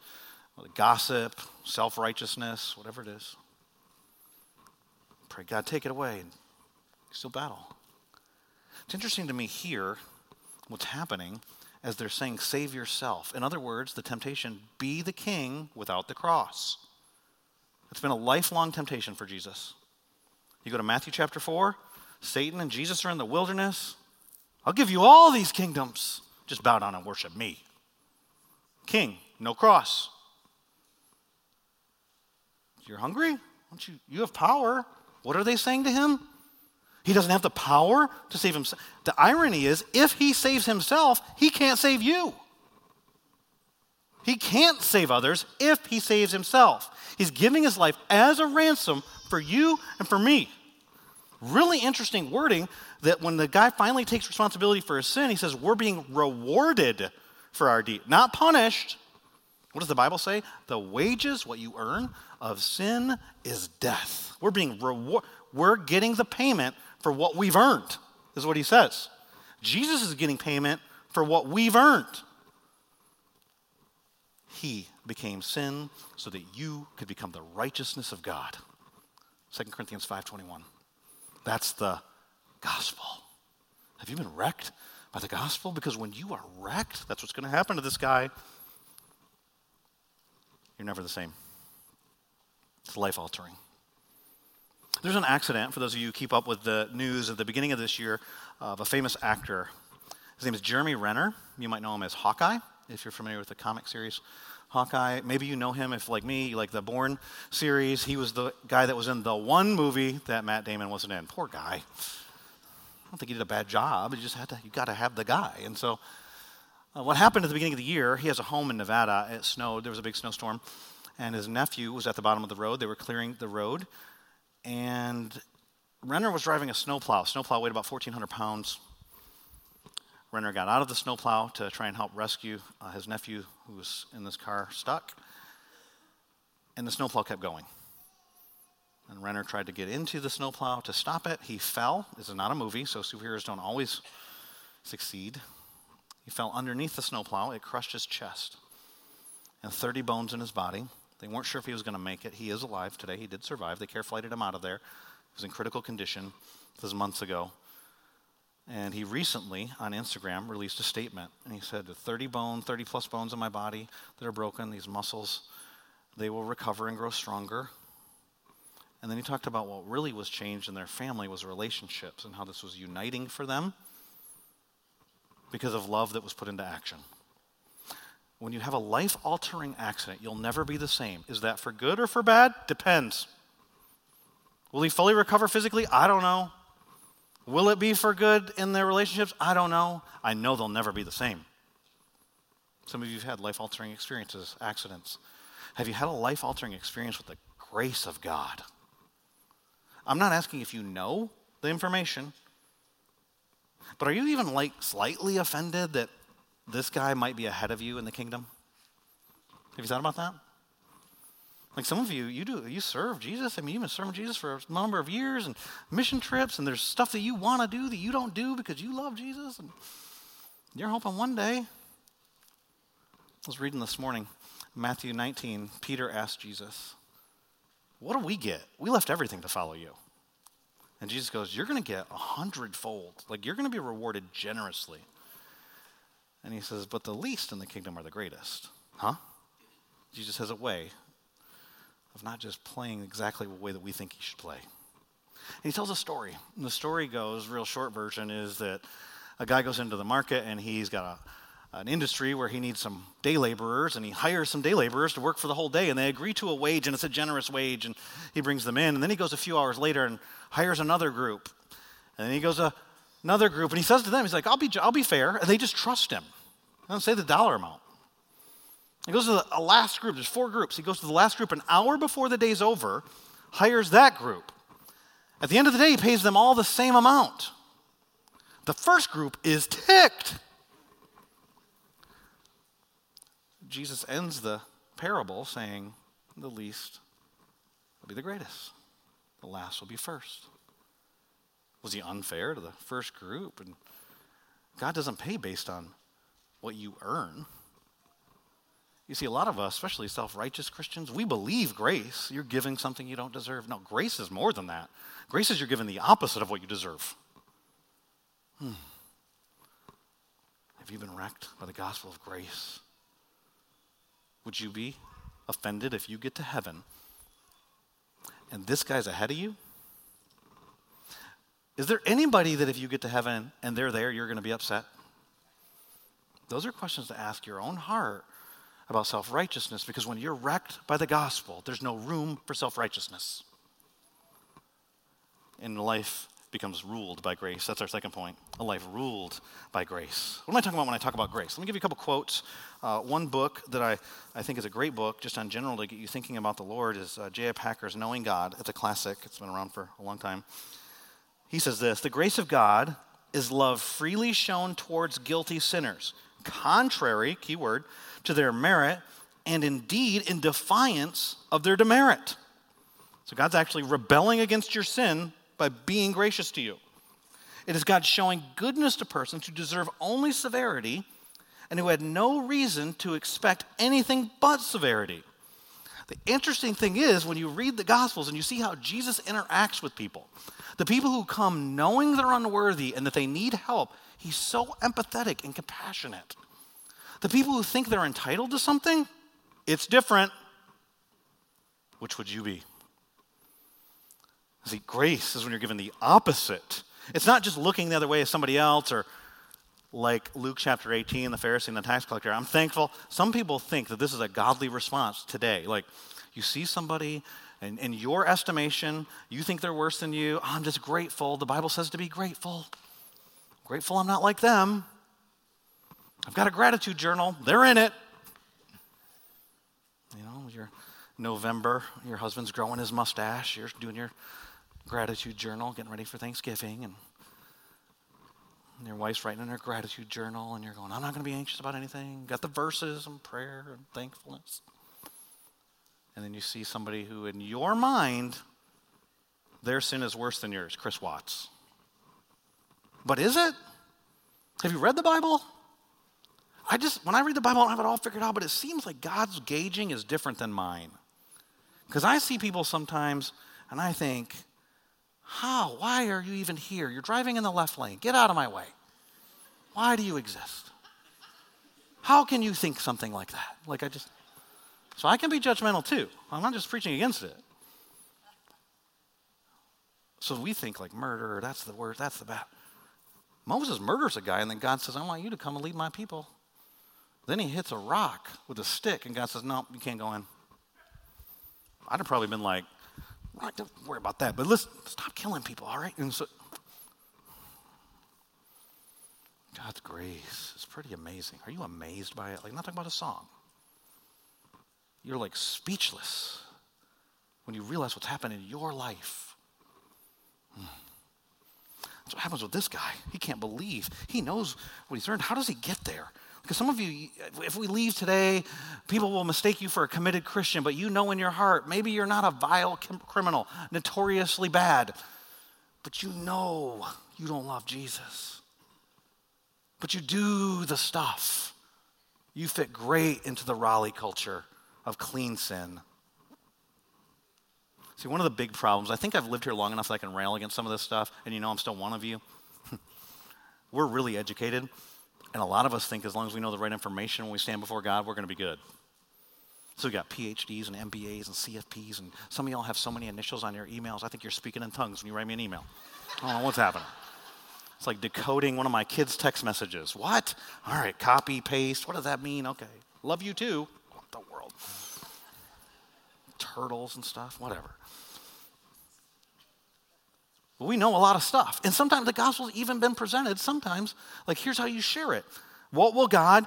gossip, self righteousness, whatever it is. Pray, God, take it away. And still battle. It's interesting to me here what's happening as they're saying, save yourself. In other words, the temptation, be the king without the cross. It's been a lifelong temptation for Jesus. You go to Matthew chapter 4, Satan and Jesus are in the wilderness. I'll give you all these kingdoms. Just bow down and worship me. King, no cross. You're hungry? Don't you, you have power. What are they saying to him? He doesn't have the power to save himself. The irony is, if he saves himself, he can't save you. He can't save others if he saves himself. He's giving his life as a ransom for you and for me. Really interesting wording that when the guy finally takes responsibility for his sin, he says, We're being rewarded for our deed, not punished. What does the Bible say? The wages, what you earn of sin, is death. We're being reward. We're getting the payment for what we've earned, is what he says. Jesus is getting payment for what we've earned. He became sin so that you could become the righteousness of God. 2 Corinthians 5:21. That's the gospel. Have you been wrecked by the gospel? Because when you are wrecked, that's what's going to happen to this guy. You're never the same. It's life altering. There's an accident, for those of you who keep up with the news at the beginning of this year, of a famous actor. His name is Jeremy Renner. You might know him as Hawkeye, if you're familiar with the comic series Hawkeye. Maybe you know him if, like me, like the Bourne series. He was the guy that was in the one movie that Matt Damon wasn't in. Poor guy. I don't think he did a bad job. You just had to, you got to have the guy. And so, uh, what happened at the beginning of the year, he has a home in Nevada. It snowed. There was a big snowstorm. And his nephew was at the bottom of the road. They were clearing the road. And Renner was driving a snowplow. Snowplow weighed about 1,400 pounds. Renner got out of the snowplow to try and help rescue uh, his nephew who was in this car stuck. And the snowplow kept going. And Renner tried to get into the snowplow to stop it. He fell. This is not a movie, so superheroes don't always succeed. He fell underneath the snowplow. It crushed his chest and 30 bones in his body. They weren't sure if he was going to make it. He is alive today. He did survive. They care flighted him out of there. He was in critical condition. This was months ago. And he recently, on Instagram, released a statement. And he said, 30 bone, 30 plus bones in my body that are broken, these muscles, they will recover and grow stronger. And then he talked about what really was changed in their family was relationships and how this was uniting for them because of love that was put into action. When you have a life altering accident, you'll never be the same. Is that for good or for bad? Depends. Will he fully recover physically? I don't know. Will it be for good in their relationships? I don't know. I know they'll never be the same. Some of you have had life altering experiences, accidents. Have you had a life altering experience with the grace of God? I'm not asking if you know the information, but are you even like slightly offended that this guy might be ahead of you in the kingdom? Have you thought about that? Like some of you, you do you serve Jesus. I mean, you've been serving Jesus for a number of years and mission trips, and there's stuff that you want to do that you don't do because you love Jesus, and you're hoping one day. I was reading this morning, Matthew 19. Peter asked Jesus, "What do we get? We left everything to follow you." And Jesus goes, "You're going to get a hundredfold. Like you're going to be rewarded generously." And he says, "But the least in the kingdom are the greatest." Huh? Jesus has a way of not just playing exactly the way that we think he should play. And he tells a story. And the story goes, real short version, is that a guy goes into the market and he's got a, an industry where he needs some day laborers and he hires some day laborers to work for the whole day. And they agree to a wage and it's a generous wage and he brings them in. And then he goes a few hours later and hires another group. And then he goes a, another group and he says to them he's like i'll be, I'll be fair. And they just trust him. I don't say the dollar amount he goes to the last group. There's four groups. He goes to the last group an hour before the day's over, hires that group. At the end of the day, he pays them all the same amount. The first group is ticked. Jesus ends the parable saying, The least will be the greatest, the last will be first. Was he unfair to the first group? And God doesn't pay based on what you earn. You see, a lot of us, especially self righteous Christians, we believe grace. You're giving something you don't deserve. No, grace is more than that. Grace is you're giving the opposite of what you deserve. Hmm. Have you been wrecked by the gospel of grace? Would you be offended if you get to heaven and this guy's ahead of you? Is there anybody that if you get to heaven and they're there, you're going to be upset? Those are questions to ask your own heart about self righteousness because when you're wrecked by the gospel, there's no room for self righteousness. And life becomes ruled by grace. That's our second point. A life ruled by grace. What am I talking about when I talk about grace? Let me give you a couple quotes. Uh, one book that I, I think is a great book, just on general to get you thinking about the Lord, is uh, J.I. Packer's Knowing God. It's a classic, it's been around for a long time. He says this The grace of God is love freely shown towards guilty sinners, contrary, keyword, to their merit, and indeed in defiance of their demerit. So God's actually rebelling against your sin by being gracious to you. It is God showing goodness to persons who deserve only severity and who had no reason to expect anything but severity. The interesting thing is, when you read the Gospels and you see how Jesus interacts with people, the people who come knowing they're unworthy and that they need help, he's so empathetic and compassionate. The people who think they're entitled to something, it's different. Which would you be? See, grace is when you're given the opposite. It's not just looking the other way as somebody else or like Luke chapter 18, the Pharisee and the tax collector. I'm thankful. Some people think that this is a godly response today. Like, you see somebody, and in your estimation, you think they're worse than you. Oh, I'm just grateful. The Bible says to be grateful. Grateful I'm not like them. I've got a gratitude journal. They're in it. You know, your November, your husband's growing his mustache. You're doing your gratitude journal, getting ready for Thanksgiving, and and your wife's writing in her gratitude journal, and you're going, I'm not going to be anxious about anything. Got the verses and prayer and thankfulness. And then you see somebody who, in your mind, their sin is worse than yours, Chris Watts. But is it? Have you read the Bible? I just, when I read the Bible, I don't have it all figured out, but it seems like God's gauging is different than mine. Because I see people sometimes, and I think, how? Why are you even here? You're driving in the left lane. Get out of my way. Why do you exist? How can you think something like that? Like I just. So I can be judgmental too. I'm not just preaching against it. So we think like murder, that's the worst, that's the bad. Moses murders a guy, and then God says, I want you to come and lead my people. Then he hits a rock with a stick, and God says, No, you can't go in. I'd have probably been like, Right, don't worry about that. But listen, stop killing people, all right? And so, God's grace is pretty amazing. Are you amazed by it? Like, not talking about a song. You're like speechless when you realize what's happened in your life. Hmm. That's what happens with this guy. He can't believe. He knows what he's earned. How does he get there? Because some of you, if we leave today, people will mistake you for a committed Christian, but you know in your heart, maybe you're not a vile criminal, notoriously bad, but you know you don't love Jesus. But you do the stuff. You fit great into the Raleigh culture of clean sin. See, one of the big problems, I think I've lived here long enough that I can rail against some of this stuff, and you know I'm still one of you. We're really educated, and a lot of us think as long as we know the right information when we stand before God, we're going to be good. So we got PhDs and MBAs and CFPs, and some of y'all have so many initials on your emails. I think you're speaking in tongues when you write me an email. I don't know what's happening. It's like decoding one of my kids' text messages. What? All right, copy, paste. What does that mean? Okay. Love you too. What the world? Turtles and stuff, whatever. We know a lot of stuff. And sometimes the gospel's even been presented, sometimes, like, here's how you share it. What will God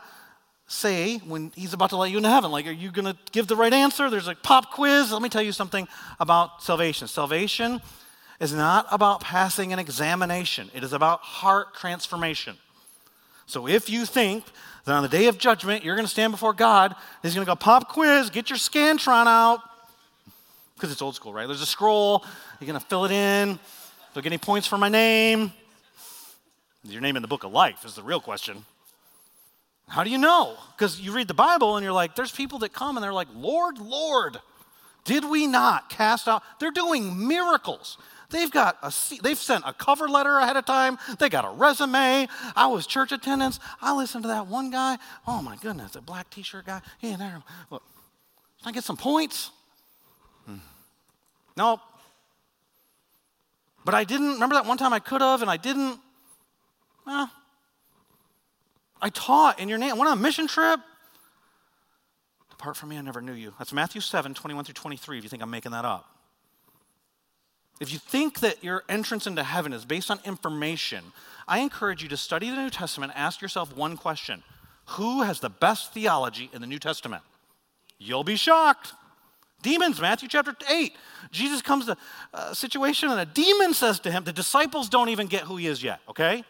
say when he's about to let you into heaven? Like, are you going to give the right answer? There's a pop quiz. Let me tell you something about salvation. Salvation is not about passing an examination, it is about heart transformation. So if you think that on the day of judgment you're going to stand before God, he's going to go pop quiz, get your Scantron out, because it's old school, right? There's a scroll, you're going to fill it in. Do I get any points for my name? Is your name in the book of life is the real question. How do you know? Because you read the Bible and you're like, there's people that come and they're like, Lord, Lord, did we not cast out? They're doing miracles. They've got a they've sent a cover letter ahead of time. They got a resume. I was church attendance. I listened to that one guy. Oh my goodness, a black t-shirt guy. Yeah, there. Look, can I get some points? Hmm. Nope. But I didn't. Remember that one time I could have and I didn't? Well, I taught in your name. I went on a mission trip. Depart from me, I never knew you. That's Matthew 7, 21 through 23, if you think I'm making that up. If you think that your entrance into heaven is based on information, I encourage you to study the New Testament. Ask yourself one question Who has the best theology in the New Testament? You'll be shocked. Demons, Matthew chapter 8. Jesus comes to a situation and a demon says to him, the disciples don't even get who he is yet, okay?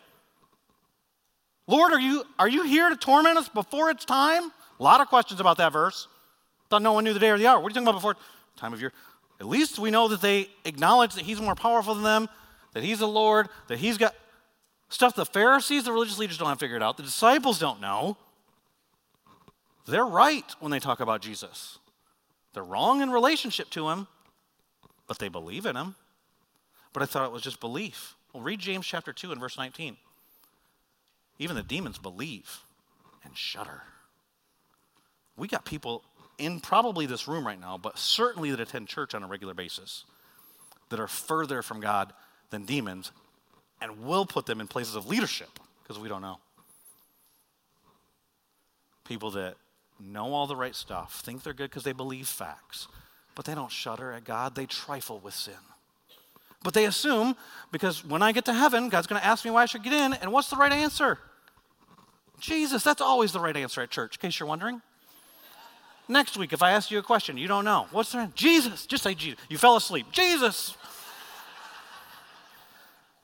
Lord, are you, are you here to torment us before it's time? A lot of questions about that verse. Thought no one knew the day or the hour. What are you talking about before time of year? At least we know that they acknowledge that he's more powerful than them, that he's the Lord, that he's got stuff the Pharisees, the religious leaders don't have figured out, the disciples don't know. They're right when they talk about Jesus. They're wrong in relationship to him, but they believe in him. But I thought it was just belief. Well, read James chapter 2 and verse 19. Even the demons believe and shudder. We got people in probably this room right now, but certainly that attend church on a regular basis that are further from God than demons and will put them in places of leadership because we don't know. People that know all the right stuff, think they're good because they believe facts, but they don't shudder at God, they trifle with sin. But they assume because when I get to heaven, God's going to ask me why I should get in, and what's the right answer? Jesus, that's always the right answer at church, in case you're wondering. Next week, if I ask you a question, you don't know. What's the answer? Jesus? Just say Jesus. You fell asleep. Jesus.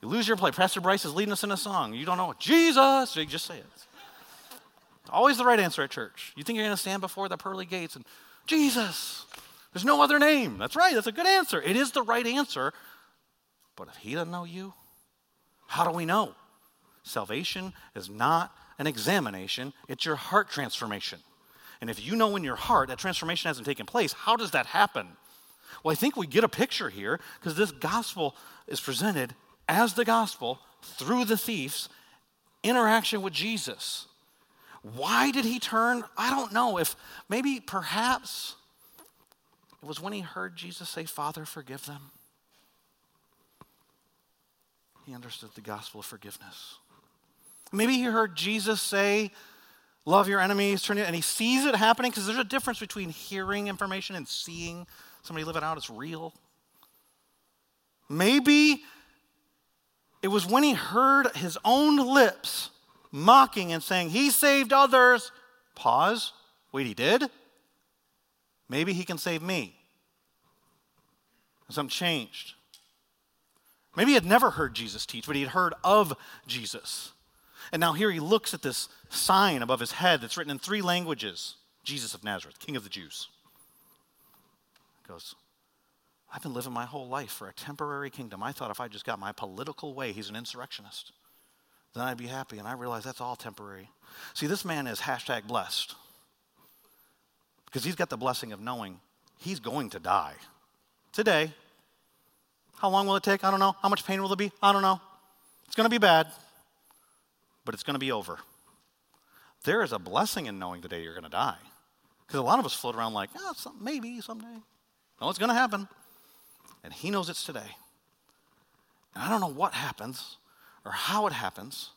You lose your play. Pastor Bryce is leading us in a song. You don't know. Jesus. Just say it. Always the right answer at church. You think you're going to stand before the pearly gates and Jesus. There's no other name. That's right. That's a good answer. It is the right answer. But if he doesn't know you, how do we know? Salvation is not an examination, it's your heart transformation. And if you know in your heart that transformation hasn't taken place, how does that happen? Well, I think we get a picture here because this gospel is presented as the gospel through the thief's interaction with Jesus. Why did he turn? I don't know. If maybe perhaps it was when he heard Jesus say, Father, forgive them. He understood the gospel of forgiveness. Maybe he heard Jesus say, Love your enemies, turn it, and he sees it happening because there's a difference between hearing information and seeing somebody live it out. It's real. Maybe it was when he heard his own lips mocking and saying, He saved others. Pause. Wait, he did? Maybe he can save me. Something changed. Maybe he had never heard Jesus teach, but he had heard of Jesus. And now here he looks at this sign above his head that's written in three languages Jesus of Nazareth, King of the Jews. He goes, I've been living my whole life for a temporary kingdom. I thought if I just got my political way, he's an insurrectionist, then I'd be happy. And I realize that's all temporary. See, this man is hashtag blessed because he's got the blessing of knowing he's going to die today. How long will it take? I don't know. How much pain will it be? I don't know. It's going to be bad but it's going to be over. There is a blessing in knowing the day you're going to die. Because a lot of us float around like, oh, some, maybe someday. No, it's going to happen. And He knows it's today. And I don't know what happens or how it happens,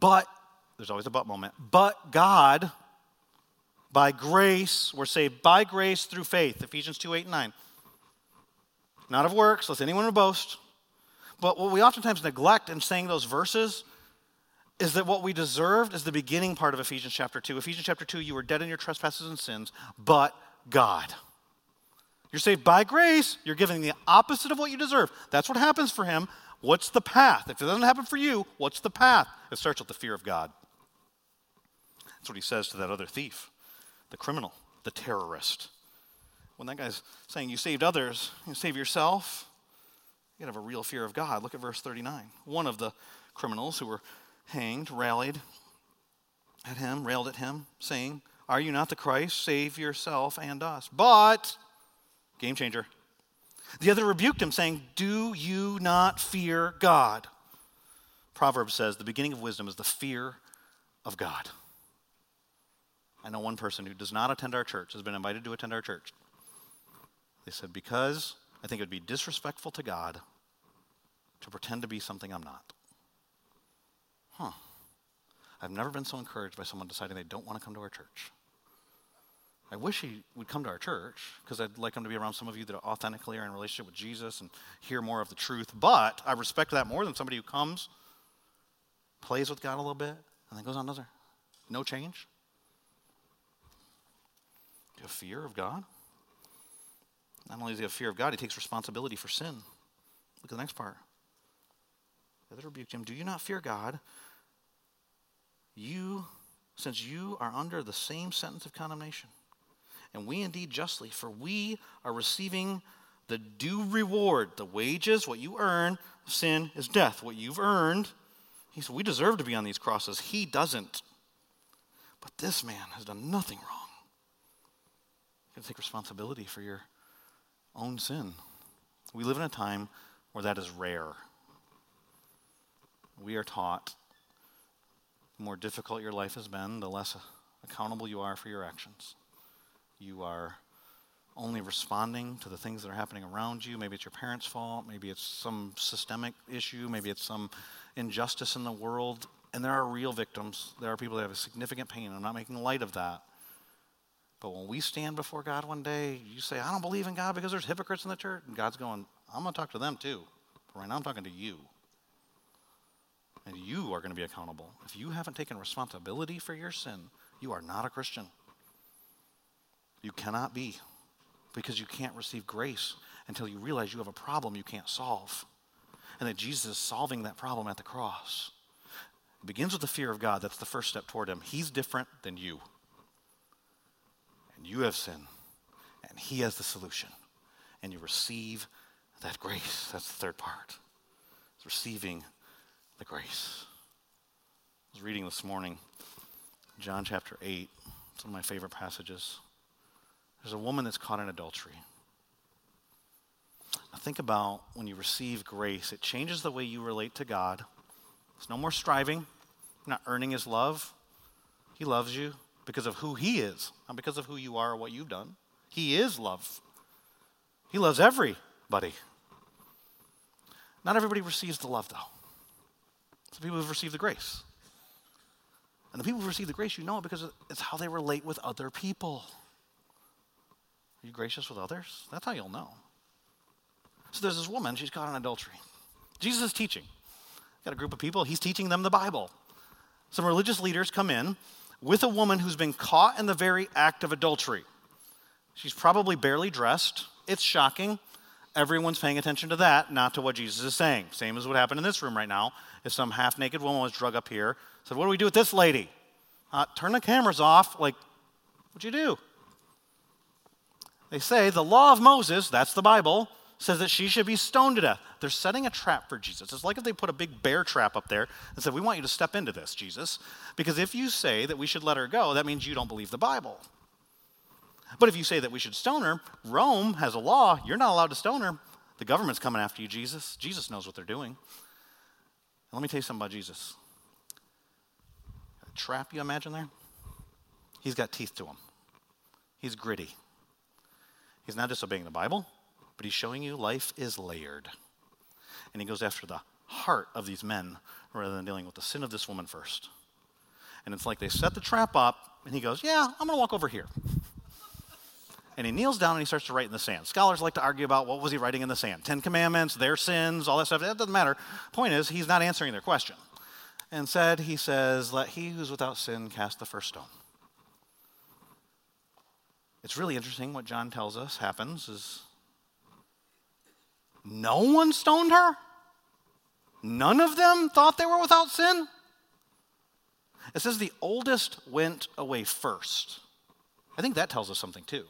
but there's always a but moment. But God, by grace, we're saved by grace through faith. Ephesians 2 8 and 9. Not of works, lest anyone boast. But what we oftentimes neglect in saying those verses is that what we deserved is the beginning part of Ephesians chapter 2. Ephesians chapter 2, you were dead in your trespasses and sins, but God. You're saved by grace, you're given the opposite of what you deserve. That's what happens for him. What's the path? If it doesn't happen for you, what's the path? It starts with the fear of God. That's what he says to that other thief, the criminal, the terrorist. When that guy's saying, You saved others, you save yourself, you gotta have a real fear of God. Look at verse 39. One of the criminals who were hanged, rallied at him, railed at him, saying, Are you not the Christ? Save yourself and us. But, game changer, the other rebuked him, saying, Do you not fear God? Proverbs says the beginning of wisdom is the fear of God. I know one person who does not attend our church, has been invited to attend our church. They said, Because I think it would be disrespectful to God to pretend to be something I'm not. Huh. I've never been so encouraged by someone deciding they don't want to come to our church. I wish he would come to our church because I'd like him to be around some of you that authentically are in relationship with Jesus and hear more of the truth. But I respect that more than somebody who comes, plays with God a little bit, and then goes on another. No change. Do you have fear of God? Not only does he have fear of God, he takes responsibility for sin. Look at the next part. The other rebuked him, Do you not fear God? You, since you are under the same sentence of condemnation, and we indeed justly, for we are receiving the due reward, the wages, what you earn sin is death. What you've earned, he said, we deserve to be on these crosses. He doesn't. But this man has done nothing wrong. You gotta take responsibility for your own sin. We live in a time where that is rare. We are taught the more difficult your life has been, the less accountable you are for your actions. You are only responding to the things that are happening around you. Maybe it's your parents' fault. Maybe it's some systemic issue. Maybe it's some injustice in the world. And there are real victims. There are people that have a significant pain. I'm not making light of that. But when we stand before God one day, you say, I don't believe in God because there's hypocrites in the church. And God's going, I'm going to talk to them too. But right now I'm talking to you. And you are going to be accountable. If you haven't taken responsibility for your sin, you are not a Christian. You cannot be because you can't receive grace until you realize you have a problem you can't solve. And that Jesus is solving that problem at the cross. It begins with the fear of God. That's the first step toward Him. He's different than you. And you have sin. And He has the solution. And you receive that grace. That's the third part. It's receiving the grace. I was reading this morning, John chapter 8. It's one of my favorite passages. There's a woman that's caught in adultery. Now think about when you receive grace, it changes the way you relate to God. There's no more striving. You're not earning his love. He loves you because of who he is, not because of who you are or what you've done. He is love. He loves everybody. Not everybody receives the love, though. Some people have received the grace. And the people who receive the grace, you know it because it's how they relate with other people. You gracious with others? That's how you'll know. So there's this woman, she's caught in adultery. Jesus is teaching. Got a group of people, he's teaching them the Bible. Some religious leaders come in with a woman who's been caught in the very act of adultery. She's probably barely dressed. It's shocking. Everyone's paying attention to that, not to what Jesus is saying. Same as what happened in this room right now. If some half naked woman was drug up here, said, What do we do with this lady? Uh, turn the cameras off. Like, what'd you do? They say the law of Moses, that's the Bible, says that she should be stoned to death. They're setting a trap for Jesus. It's like if they put a big bear trap up there and said, We want you to step into this, Jesus. Because if you say that we should let her go, that means you don't believe the Bible. But if you say that we should stone her, Rome has a law. You're not allowed to stone her. The government's coming after you, Jesus. Jesus knows what they're doing. And let me tell you something about Jesus. A trap you imagine there? He's got teeth to him. He's gritty. He's not disobeying the Bible, but he's showing you life is layered. And he goes after the heart of these men rather than dealing with the sin of this woman first. And it's like they set the trap up, and he goes, Yeah, I'm going to walk over here. And he kneels down and he starts to write in the sand. Scholars like to argue about what was he writing in the sand? Ten Commandments, their sins, all that stuff. That doesn't matter. Point is, he's not answering their question. And said, he says, Let he who's without sin cast the first stone. It's really interesting what John tells us happens is no one stoned her? None of them thought they were without sin? It says the oldest went away first. I think that tells us something too.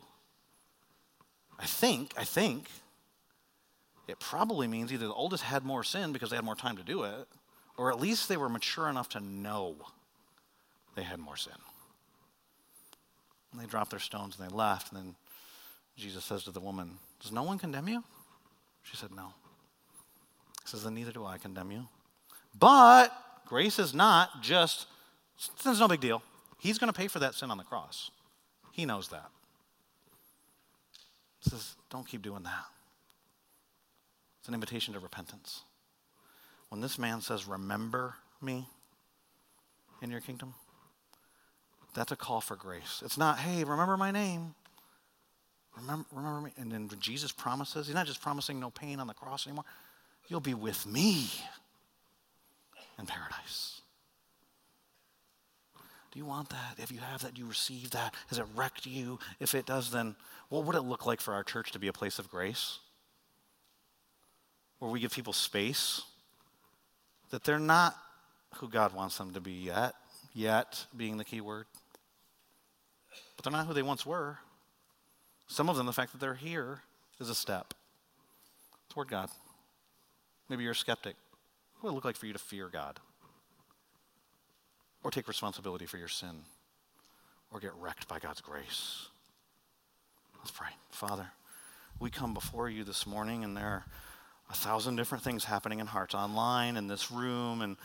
I think, I think it probably means either the oldest had more sin because they had more time to do it, or at least they were mature enough to know they had more sin. And they dropped their stones and they left. And then Jesus says to the woman, Does no one condemn you? She said, No. He says, Then neither do I condemn you. But grace is not just, sin's no big deal. He's going to pay for that sin on the cross. He knows that. He says, Don't keep doing that. It's an invitation to repentance. When this man says, Remember me in your kingdom, that's a call for grace. It's not, hey, remember my name. Remember, remember me. And then Jesus promises, he's not just promising no pain on the cross anymore. You'll be with me in paradise. Do you want that? If you have that, do you receive that? Has it wrecked you? If it does, then what would it look like for our church to be a place of grace? Where we give people space that they're not who God wants them to be yet, yet being the key word. They're not who they once were. Some of them, the fact that they're here is a step toward God. Maybe you're a skeptic. What would it look like for you to fear God? Or take responsibility for your sin? Or get wrecked by God's grace? Let's pray. Father, we come before you this morning, and there are a thousand different things happening in hearts online, in this room, and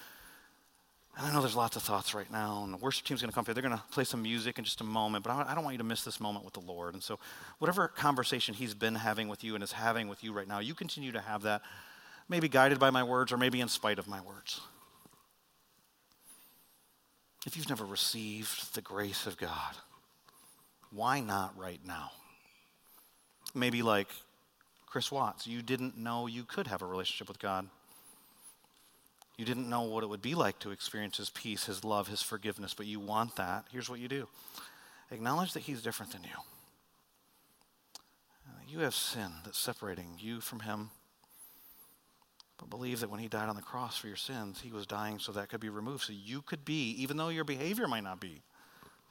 I know there's lots of thoughts right now, and the worship team's going to come through. They're going to play some music in just a moment, but I don't want you to miss this moment with the Lord. And so, whatever conversation He's been having with you and is having with you right now, you continue to have that, maybe guided by my words or maybe in spite of my words. If you've never received the grace of God, why not right now? Maybe like Chris Watts, you didn't know you could have a relationship with God. You didn't know what it would be like to experience His peace, His love, His forgiveness, but you want that. Here's what you do acknowledge that He's different than you. Uh, you have sin that's separating you from Him. But believe that when He died on the cross for your sins, He was dying so that could be removed. So you could be, even though your behavior might not be,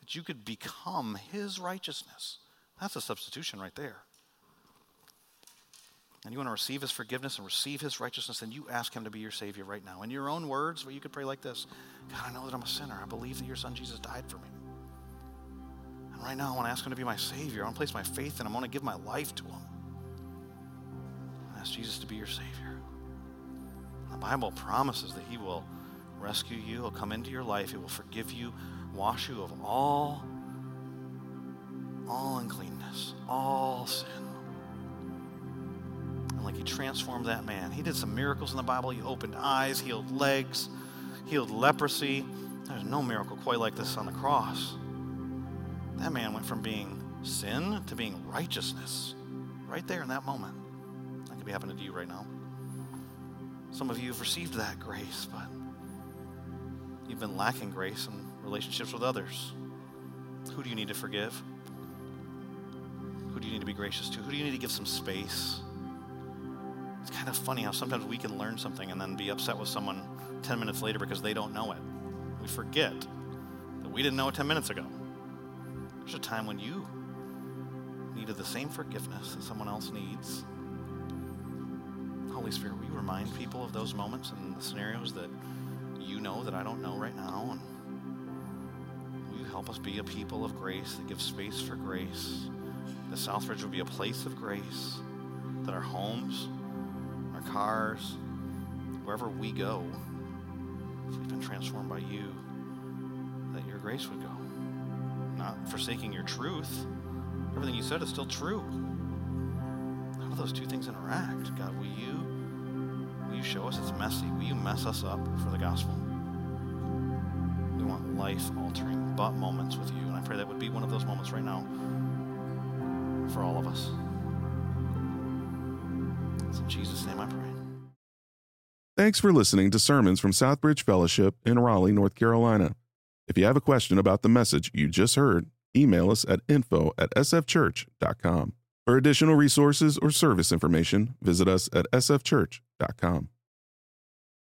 that you could become His righteousness. That's a substitution right there and you want to receive his forgiveness and receive his righteousness, then you ask him to be your Savior right now. In your own words, well, you could pray like this God, I know that I'm a sinner. I believe that your son Jesus died for me. And right now, I want to ask him to be my Savior. I want to place my faith in him. I want to give my life to him. I ask Jesus to be your Savior. The Bible promises that he will rescue you, he'll come into your life, he will forgive you, wash you of all, all uncleanness, all sin like he transformed that man. He did some miracles in the Bible. He opened eyes, healed legs, healed leprosy. There's no miracle quite like this on the cross. That man went from being sin to being righteousness right there in that moment. That could be happening to you right now. Some of you have received that grace, but you've been lacking grace in relationships with others. Who do you need to forgive? Who do you need to be gracious to? Who do you need to give some space? It's kind of funny how sometimes we can learn something and then be upset with someone 10 minutes later because they don't know it. We forget that we didn't know it 10 minutes ago. There's a time when you needed the same forgiveness that someone else needs. Holy Spirit, you remind people of those moments and the scenarios that you know that I don't know right now? And will you help us be a people of grace that give space for grace? That Southridge will be a place of grace, that our homes, our cars, wherever we go, if we've been transformed by you, that your grace would go. Not forsaking your truth. Everything you said is still true. How do those two things interact? God, will you will you show us it's messy? Will you mess us up for the gospel? We want life altering but moments with you. And I pray that would be one of those moments right now for all of us. It's in Jesus' name I pray. Thanks for listening to sermons from Southbridge Fellowship in Raleigh, North Carolina. If you have a question about the message you just heard, email us at info at sfchurch.com. For additional resources or service information, visit us at sfchurch.com.